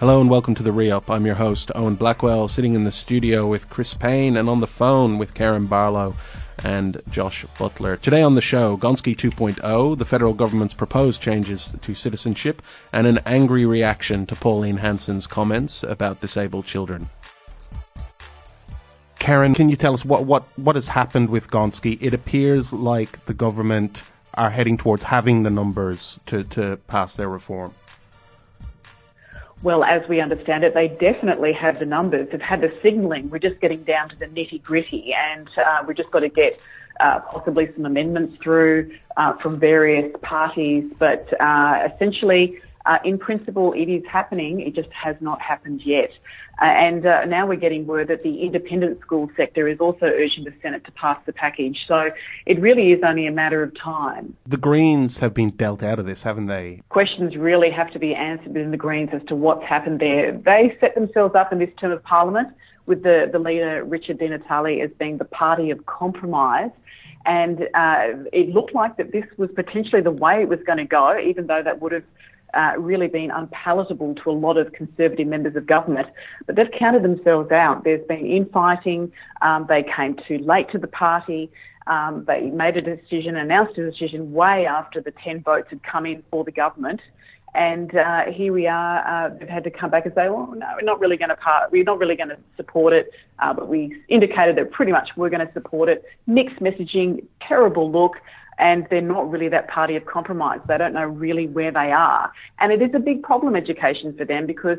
Hello and welcome to the Re-Up. I'm your host, Owen Blackwell, sitting in the studio with Chris Payne and on the phone with Karen Barlow and Josh Butler. Today on the show, Gonski 2.0, the federal government's proposed changes to citizenship, and an angry reaction to Pauline Hanson's comments about disabled children. Karen, can you tell us what, what, what has happened with Gonski? It appears like the government are heading towards having the numbers to, to pass their reform. Well, as we understand it, they definitely have the numbers. They've had the signalling. We're just getting down to the nitty gritty, and uh, we've just got to get uh, possibly some amendments through uh, from various parties. But uh, essentially, uh, in principle, it is happening. It just has not happened yet. Uh, and uh, now we're getting word that the independent school sector is also urging the Senate to pass the package. So it really is only a matter of time. The Greens have been dealt out of this, haven't they? Questions really have to be answered within the Greens as to what's happened there. They set themselves up in this term of Parliament with the, the leader, Richard Di Natale, as being the party of compromise. And uh, it looked like that this was potentially the way it was going to go, even though that would have uh, really been unpalatable to a lot of Conservative members of government. But they've counted themselves out. There's been infighting. Um, they came too late to the party. Um, they made a decision, announced a decision way after the 10 votes had come in for the government. And uh, here we are. Uh, they've had to come back and say, "Well, no, we're not really going to part. We're not really going to support it." Uh, but we indicated that pretty much we're going to support it. Mixed messaging, terrible look and they're not really that party of compromise. They don't know really where they are. And it is a big problem, education, for them because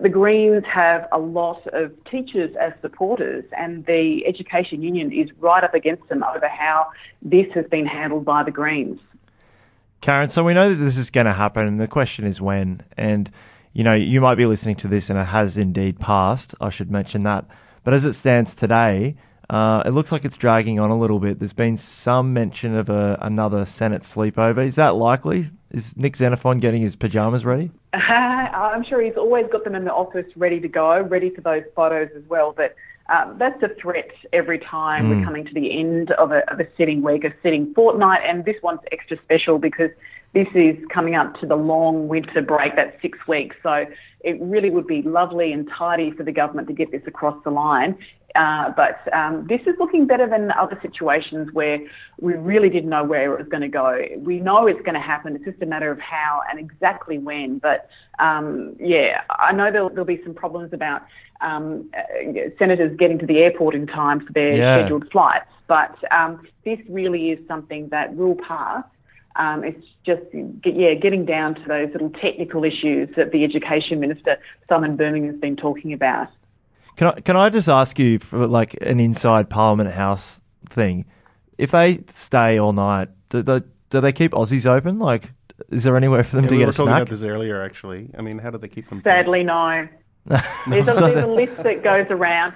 the Greens have a lot of teachers as supporters, and the Education Union is right up against them over how this has been handled by the Greens. Karen, so we know that this is going to happen, and the question is when. And, you know, you might be listening to this and it has indeed passed. I should mention that. But as it stands today, uh, it looks like it's dragging on a little bit. There's been some mention of a, another Senate sleepover. Is that likely? Is Nick Xenophon getting his pajamas ready? Uh, I'm sure he's always got them in the office ready to go, ready for those photos as well. But um, that's a threat every time mm. we're hmm. coming to the end of a, of a sitting week, a sitting fortnight, and this one's extra special because this is coming up to the long winter break, that's six weeks. So it really would be lovely and tidy for the government to get this across the line. Uh, but um, this is looking better than other situations where we really didn't know where it was going to go. We know it's going to happen. It's just a matter of how and exactly when. But um, yeah, I know there'll, there'll, be some problems about um, uh, senators getting to the airport in time for their yeah. scheduled flights. But um, this really is something that will pass. Um, it's just, yeah, getting down to those little technical issues that the Education Minister, Simon Birmingham, has been talking about. Can I, can I just ask you for like an inside Parliament House thing? If they stay all night, do they, do they keep Aussies open? Like, is there anywhere for them yeah, to we get were a talking snack? about this earlier, actually. I mean, how do they keep them? Sadly, no. there's, a, there's a list that goes around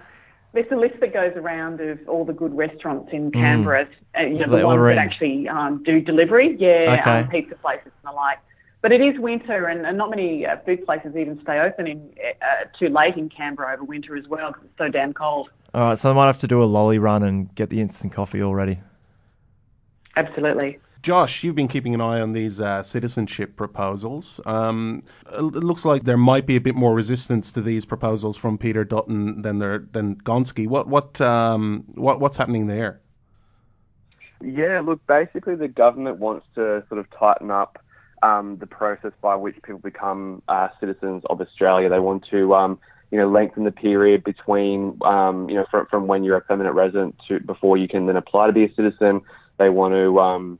there's a list that goes around of all the good restaurants in. Canberra, mm. uh, you know, so the ones that actually um, do delivery, yeah, okay. um, pizza places and the like. But it is winter, and, and not many uh, food places even stay open in uh, too late in Canberra over winter as well because it's so damn cold. All right, so I might have to do a lolly run and get the instant coffee already. Absolutely. Josh, you've been keeping an eye on these uh, citizenship proposals. Um, it looks like there might be a bit more resistance to these proposals from Peter Dutton than there than Gonski. What what um, what what's happening there? Yeah, look, basically the government wants to sort of tighten up um, the process by which people become uh, citizens of Australia. They want to um, you know, lengthen the period between, um, you know, from, from when you're a permanent resident to before you can then apply to be a citizen. They want to, um,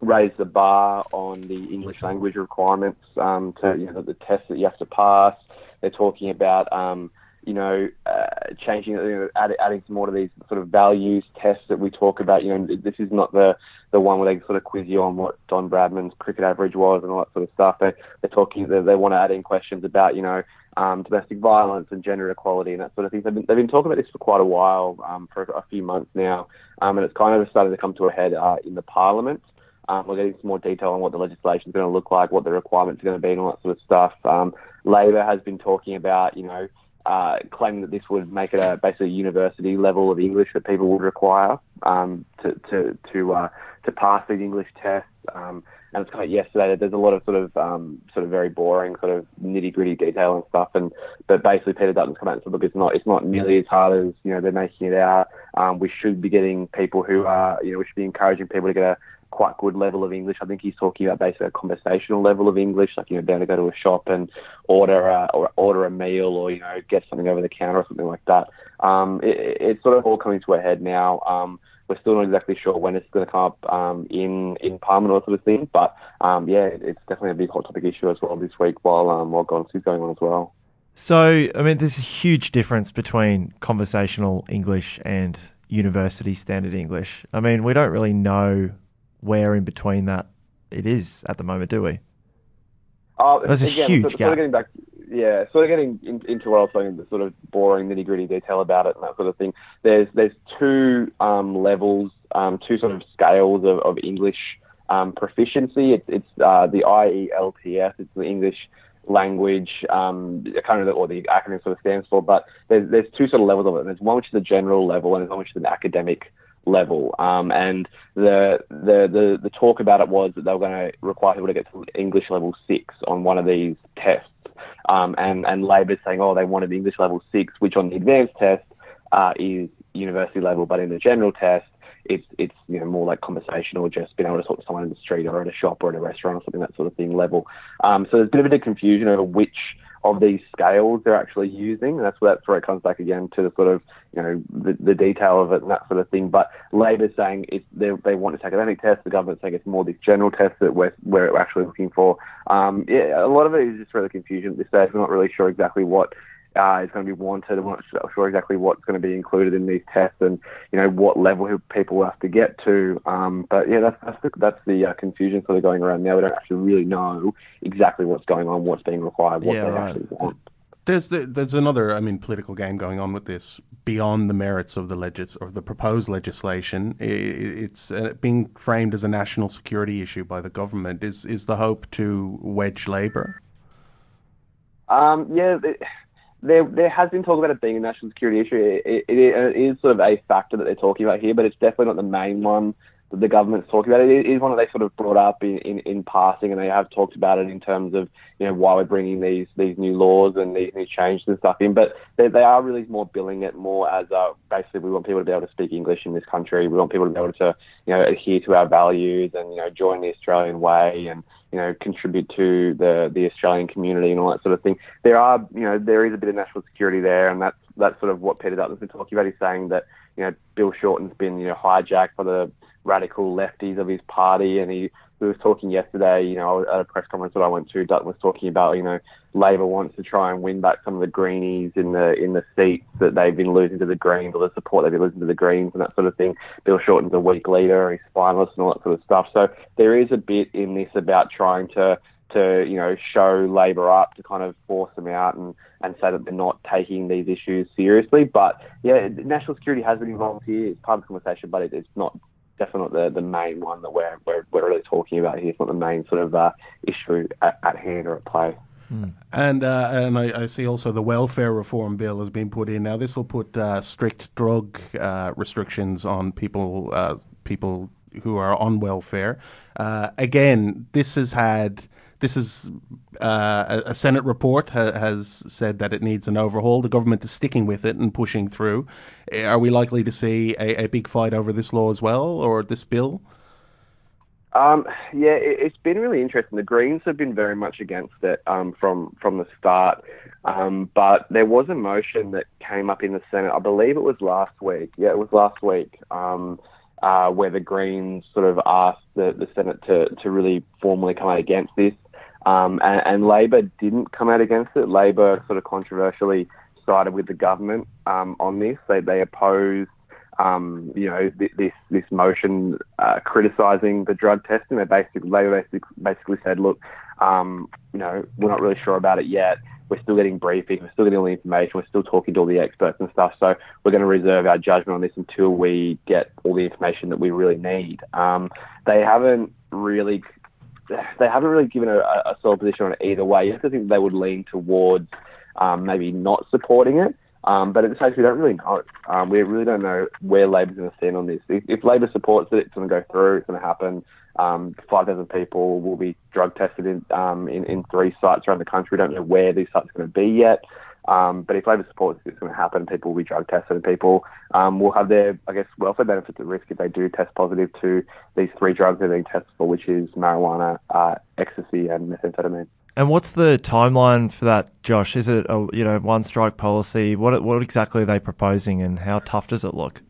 raise the bar on the English language requirements um, to you know the tests that you have to pass. They're talking about um, you know uh, changing, you know, add, adding some more to these sort of values tests that we talk about. You know, this is not the the one where they sort of quiz you on what Don Bradman's cricket average was and all that sort of stuff. They, they're talking. They, they want to add in questions about you know um, domestic violence and gender equality and that sort of thing. They've been, they've been talking about this for quite a while, um, for a few months now, um, and it's kind of starting to come to a head uh, in the Parliament. Um, we're getting some more detail on what the legislation is going to look like, what the requirements are going to be, and all that sort of stuff. Um, Labor has been talking about, you know, uh, claiming that this would make it a basically university level of English that people would require um, to to to uh, to pass these English tests. Um, and it's kind of yesterday that there's a lot of sort of um, sort of very boring sort of nitty gritty detail and stuff. And but basically Peter Dutton's come out and said, look, it's not it's not nearly as hard as you know they're making it out. Um, we should be getting people who are you know we should be encouraging people to get a quite good level of English. I think he's talking about basically a conversational level of English, like you know, being able to go to a shop and order a, or order a meal, or you know, get something over the counter or something like that. Um, it, it's sort of all coming to a head now. Um, we're still not exactly sure when it's going to come up um, in in Parliament or sort of thing, but um, yeah, it's definitely a big hot topic issue as well this week while um, while Gonski's going on as well. So, I mean, there's a huge difference between conversational English and university standard English. I mean, we don't really know where in between that it is at the moment, do we? Oh, That's a again, huge sort of, gap. Sort of getting back, yeah, sort of getting in, into what I was saying, the sort of boring nitty gritty detail about it and that sort of thing. There's there's two um, levels, um, two sort of scales of, of English um, proficiency. It's it's uh, the IELTS. It's the English language, um, kind of the, or the acronym sort of stands for. But there's there's two sort of levels of it. There's one which is a general level, and there's one which is an academic level. Um, and the, the the the talk about it was that they were going to require people to get to English level six on one of these tests. Um, and and Labor's saying, oh, they wanted English level six, which on the advanced test uh, is university level, but in the general test, it's it's you know more like conversational, just being able to talk to someone in the street or at a shop or at a restaurant or something that sort of thing level. Um, so there's a bit of a confusion over which of these scales they're actually using. That's where that's where it comes back again to the sort of you know the, the detail of it and that sort of thing. But Labor's saying it's, they they want this academic test. The government's saying it's more this general test that we're we're actually looking for. Um, yeah, a lot of it is just really confusion at this stage. We're not really sure exactly what uh, is going to be wanted. I'm not sure exactly what's going to be included in these tests and you know what level people have to get to. Um, but yeah, that's that's the, that's the uh, confusion sort of going around now. We don't actually really know exactly what's going on, what's being required, what Yeah, they right. actually want. There's the, there's another, I mean, political game going on with this beyond the merits of the legis or the proposed legislation. It's uh, being framed as a national security issue by the government. Is is the hope to wedge Labour? Um, yeah, th- there there has been talk about it being a national security issue. It, it, it is sort of a factor that they're talking about here, but it's definitely not the main one that the government's talking about. It. Is one that they sort of brought up in, in, in passing, and they have talked about it in terms of you know why we're bringing these these new laws and these new changes and stuff in. But they, they are really more billing it more as uh, basically we want people to be able to speak English in this country. We want people to be able to you know adhere to our values and you know join the Australian way and you know contribute to the the Australian community and all that sort of thing. There are you know there is a bit of national security there, and that's that's sort of what Peter Dutton's been talking about. He's saying that you know Bill Shorten's been you know hijacked by the radical lefties of his party, and he, he was talking yesterday, you know, at a press conference that I went to. Dutton was talking about, you know, Labor wants to try and win back some of the Greenies in the in the seats that they've been losing to the Greens, or the support they've been losing to the Greens, and that sort of thing. Bill Shorten's a weak leader, he's spineless, and all that sort of stuff. So there is a bit in this about trying to to you know show Labor up to kind of force them out and and say that they're not taking these issues seriously. But yeah, national security has been involved here. It's part of the conversation, but it, it's not definitely not the, the main one that we're, we're we're really talking about here. It's not the main sort of uh, issue at, at hand or at play. And uh, and I, I see also the welfare reform bill has been put in. Now this will put uh, strict drug uh, restrictions on people uh, people who are on welfare. Uh, again, this has had this is uh, a, Senate report ha- has said that it needs an overhaul. The government is sticking with it and pushing through. Uh, Are we likely to see a, a big fight over this law as well, or this bill? Um, yeah, it, it's been really interesting. The Greens have been very much against it um, from from the start, um, but there was a motion that came up in the Senate. I believe it was last week. Yeah, it was last week. Um, uh, where the Greens sort of asked the, the Senate to, to really formally come out against this. Um, and, and Labor didn't come out against it. Labor sort of controversially sided with the government um, on this. They, they opposed, um, you know, th- this this motion uh, criticising the drug testing. They basically Labor basically, basically said, look, um, you know, we're not really sure about it yet. We're still getting briefings. We're still getting all the information. We're still talking to all the experts and stuff. So we're going to reserve our judgment on this until we get all the information that we really need. Um, they haven't really they haven't really given a, a solid position on it either way. You have to think they would lean towards um, maybe not supporting it. Um, but at the same we don't really know. Um, we really don't know where Labor's going to stand on this. If, if Labor supports it, it's going to go through. It's going to happen. Um, 5,000 people will be drug tested in, um, in, in three sites around the country. We don't know where these sites are going to be yet. Um, but if Labor supports this, it's going to happen, people will be drug tested and people um, will have their, I guess, welfare benefits at risk if they do test positive to these three drugs they're being tested for, which is marijuana, uh, ecstasy, and methamphetamine. And what's the timeline for that, Josh? Is it a you know one strike policy? What what exactly are they proposing, and how tough does it look?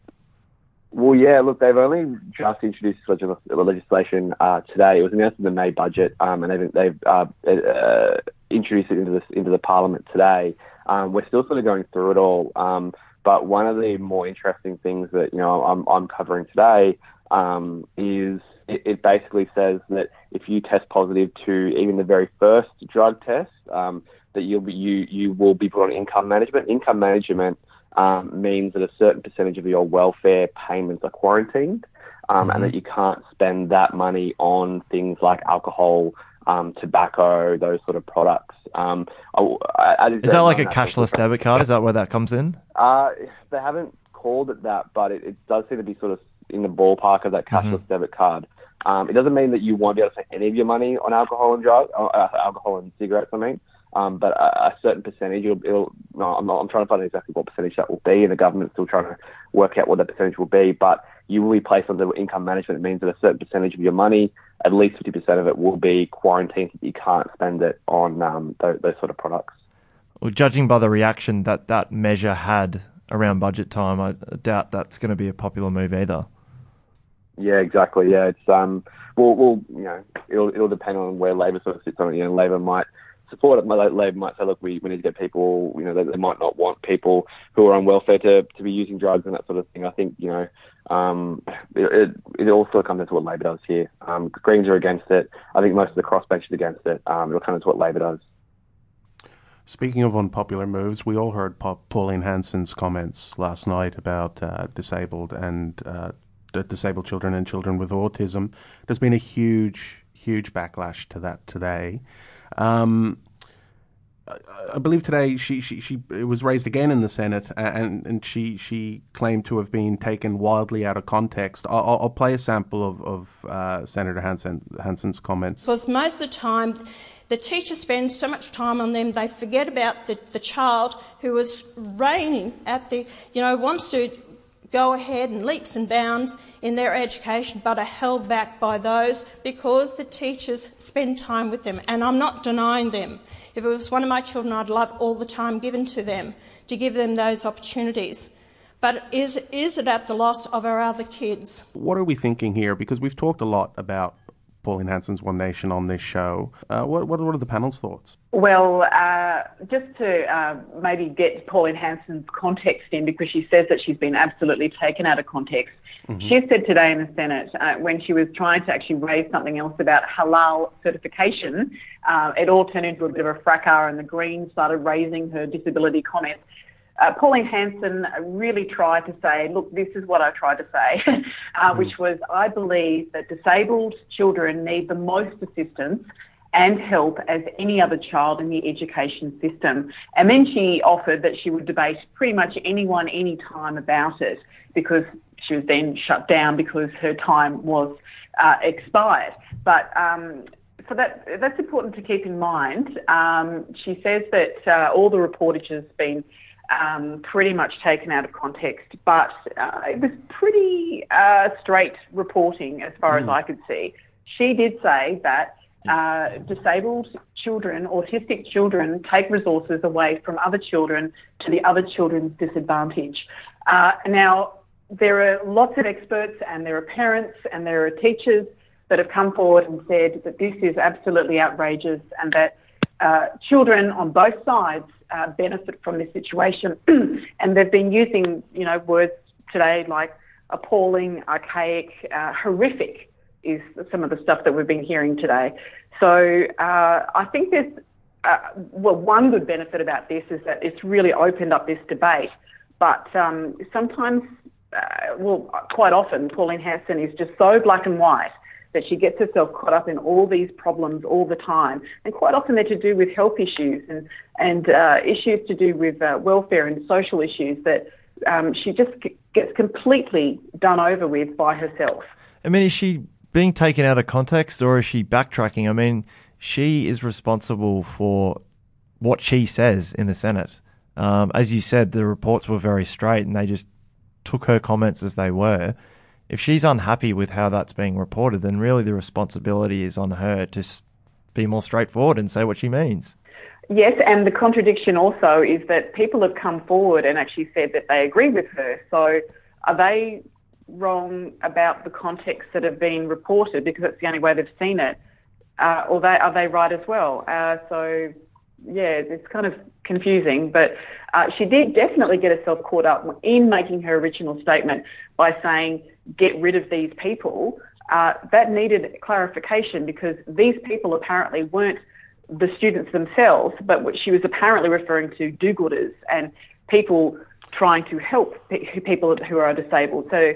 Well, yeah, look, they've only just introduced legislation uh, today. It was announced in the May budget, um, and they've, they've uh, uh, introduced it into into the Parliament today. Um, we're still sort of going through it all, um, but one of the more interesting things that you know I'm, I'm covering today um, is it, it, basically says that if you test positive to even the very first drug test, um, that you'll be you you will be put on income management. Income management um, means that a certain percentage of your welfare payments are quarantined, um, mm-hmm. and that you can't spend that money on things like alcohol, um, tobacco, those sort of products. Um, I, I, is that like a cashless debit card? Is that where that comes in? Uh, they haven't called it that, but it, it does seem to be sort of in the ballpark of that cashless mm-hmm. debit card. Um, it doesn't mean that you won't be able to spend any of your money on alcohol and drugs, uh, alcohol and cigarettes. I mean, um, but a, a, certain percentage. It'll, it'll no, I'm, not, I'm trying to find out exactly what percentage that will be, and the government's still trying to work out what that percentage will be. But you will be placed under income management. It means that a certain percentage of your money, at least 50% of it, will be quarantined. You can't spend it on um, those, those sort of products. Well, judging by the reaction that that measure had around budget time, I doubt that's going to be a popular move either. Yeah, exactly. Yeah, it's um, well, well, you know, it'll it'll depend on where Labor sort of sits on it. You know, Labor might support it. Labor might say, look, we, we need to get people. You know, they, they might not want people who are on welfare to, to be using drugs and that sort of thing. I think you know, um, it, it, it also comes into what Labor does here. Um, Greens are against it. I think most of the crossbench is against it. Um, it'll come into what Labor does. Speaking of unpopular moves, we all heard Pauline Hanson's comments last night about uh, disabled and uh, disabled children and children with autism. There's been a huge, huge backlash to that today. Um, I believe today she, she, she was raised again in the Senate, and, and she she claimed to have been taken wildly out of context. I'll, I'll play a sample of, of uh, Senator Hanson, Hanson's comments. Because most of the time, the teacher spends so much time on them, they forget about the, the child who is reigning at the, you know, wants to go ahead and leaps and bounds in their education, but are held back by those because the teachers spend time with them. And I'm not denying them. If it was one of my children, I'd love all the time given to them to give them those opportunities. But is, is it at the loss of our other kids? What are we thinking here? Because we've talked a lot about Pauline Hanson's One Nation on this show. Uh, what, what, what, are the panel's thoughts? Well, uh, just to uh, maybe get Pauline Hanson's context in, because she says that she's been absolutely taken out of context. Mm-hmm. She said today in the Senate, uh, when she was trying to actually raise something else about halal certification, uh, it all turned into a bit of a fracas, and the Greens started raising her disability comments uh, Pauline Hanson really tried to say, look, this is what I tried to say, uh, mm. which was I believe that disabled children need the most assistance and help as any other child in the education system. And then she offered that she would debate pretty much anyone, anytime about it because she was then shut down because her time was uh, expired. But um, so that that's important to keep in mind. Um, she says that uh, all the reportage has been um, pretty much taken out of context, but uh, it was pretty uh, straight reporting as far mm. as I could see. She did say that uh, disabled children, autistic children, take resources away from other children to the other children's disadvantage. Uh, now, there are lots of experts, and there are parents, and there are teachers that have come forward and said that this is absolutely outrageous and that uh, children on both sides uh, benefit from this situation. and they've been using, you know, words today like appalling, archaic, uh, horrific is some of the stuff that we've been hearing today. So uh, I think there's, uh, well, one good benefit about this is that it's really opened up this debate. But um, sometimes, uh, well, quite often, Pauline Hanson is just so black and white that she gets herself caught up in all these problems all the time, and quite often they're to do with health issues and and uh, issues to do with uh, welfare and social issues that um, she just gets completely done over with by herself. I mean, is she being taken out of context or is she backtracking? I mean, she is responsible for what she says in the Senate. Um, as you said, the reports were very straight and they just took her comments as they were. If she's unhappy with how that's being reported, then really the responsibility is on her to be more straightforward and say what she means. Yes, and the contradiction also is that people have come forward and actually said that they agree with her. So are they wrong about the context that have been reported because it's the only way they've seen it? Uh, or they, are they right as well? Uh, so yeah, it's kind of confusing, but uh, she did definitely get herself caught up in making her original statement by saying, get rid of these people. Uh, that needed clarification because these people apparently weren't the students themselves, but she was apparently referring to do gooders and people trying to help people who are disabled. So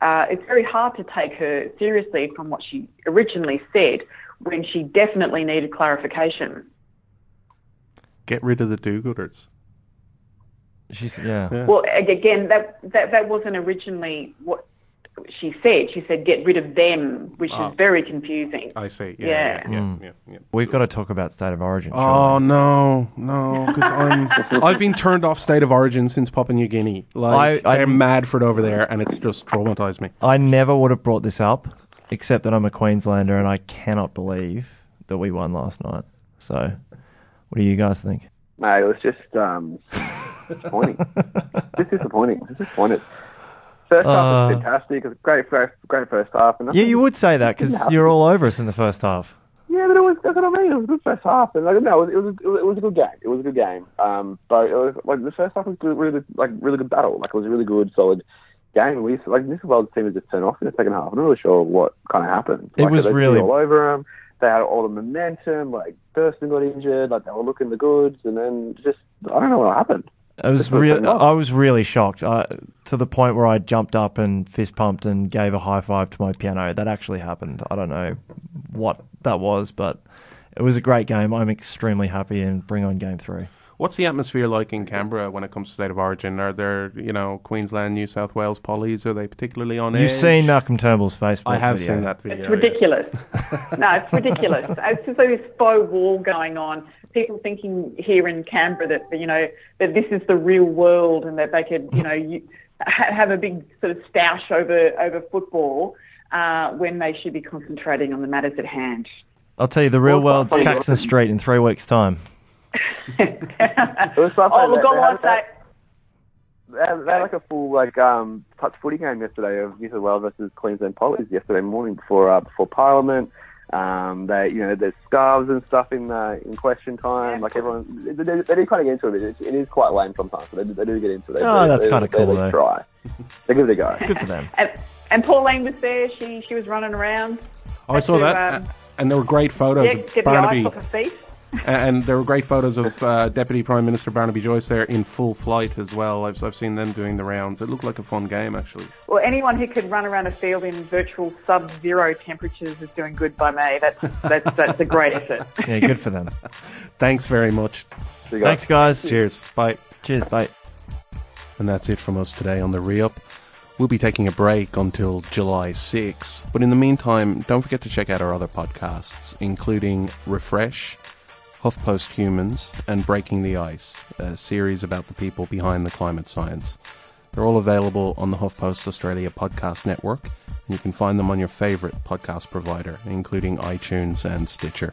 uh, it's very hard to take her seriously from what she originally said when she definitely needed clarification. Get rid of the do-gooders. She's yeah. yeah. Well, again, that, that that wasn't originally what she said. She said get rid of them, which oh. is very confusing. I see. Yeah. Yeah. Yeah, mm. yeah, yeah, We've got to talk about state of origin. Oh no, no, because I'm I've been turned off state of origin since Papua New Guinea. Like I, they're mad for it over there, and it's just traumatized me. I never would have brought this up, except that I'm a Queenslander, and I cannot believe that we won last night. So, what do you guys think? Mate, it was just um, disappointing. just disappointing. Just disappointed. First half was uh, fantastic. It was great first, great first half. And yeah, you would say that because you're all over us in the first half. Yeah, but it was that's what I mean. It was a good first half, and like no, it was it was, it was a good game. It was a good game. Um, but it was like the first half was good, really like really good battle. Like it was a really good, solid game. We like New South Wales team was just turned off in the second half. I'm not really sure what kind of happened. It was really all over them. They had all the momentum. Like Thurston got injured. Like they were looking the goods, and then just I don't know what happened. I was really, I was really shocked uh, to the point where I jumped up and fist pumped and gave a high five to my piano. That actually happened. I don't know what that was, but it was a great game. I'm extremely happy and bring on game three. What's the atmosphere like in Canberra when it comes to state of origin? Are there, you know, Queensland, New South Wales pollies? Are they particularly on You've edge? seen Malcolm Turnbull's Facebook I have video. seen that video. It's ridiculous. no, it's ridiculous. It's just like this faux wall going on. People thinking here in Canberra that you know that this is the real world and that they could, you know, you, have a big sort of stoush over over football uh, when they should be concentrating on the matters at hand. I'll tell you, the real well, world's Caxton Street in three weeks' time it was something. Oh, look, I that. They had, they had like a full like um, touch footy game yesterday of New South Wales versus Queensland Pollies yesterday morning before uh, before Parliament. Um, they, you know, there's scarves and stuff in uh, in question time. Like everyone, they, they, they do kind of get into it. It, it is quite lame sometimes, but they, they do get into it. They, oh, that's kind of cool. They, try. They give it a go. Good for them. and, and Pauline was there. She she was running around. Oh, I saw to, that. Um, and there were great photos yeah, of Barnaby. And there were great photos of uh, Deputy Prime Minister Barnaby Joyce there in full flight as well. I've, I've seen them doing the rounds. It looked like a fun game, actually. Well, anyone who could run around a field in virtual sub-zero temperatures is doing good by me. That's that's, that's a great effort. yeah, good for them. Thanks very much. Thanks, guys. Cheers. Bye. Cheers. Bye. And that's it from us today on the re-up. We'll be taking a break until July 6. But in the meantime, don't forget to check out our other podcasts, including Refresh, HuffPost Humans, and Breaking the Ice, a series about the people behind the climate science. They're all available on the HuffPost Australia podcast network, and you can find them on your favourite podcast provider, including iTunes and Stitcher.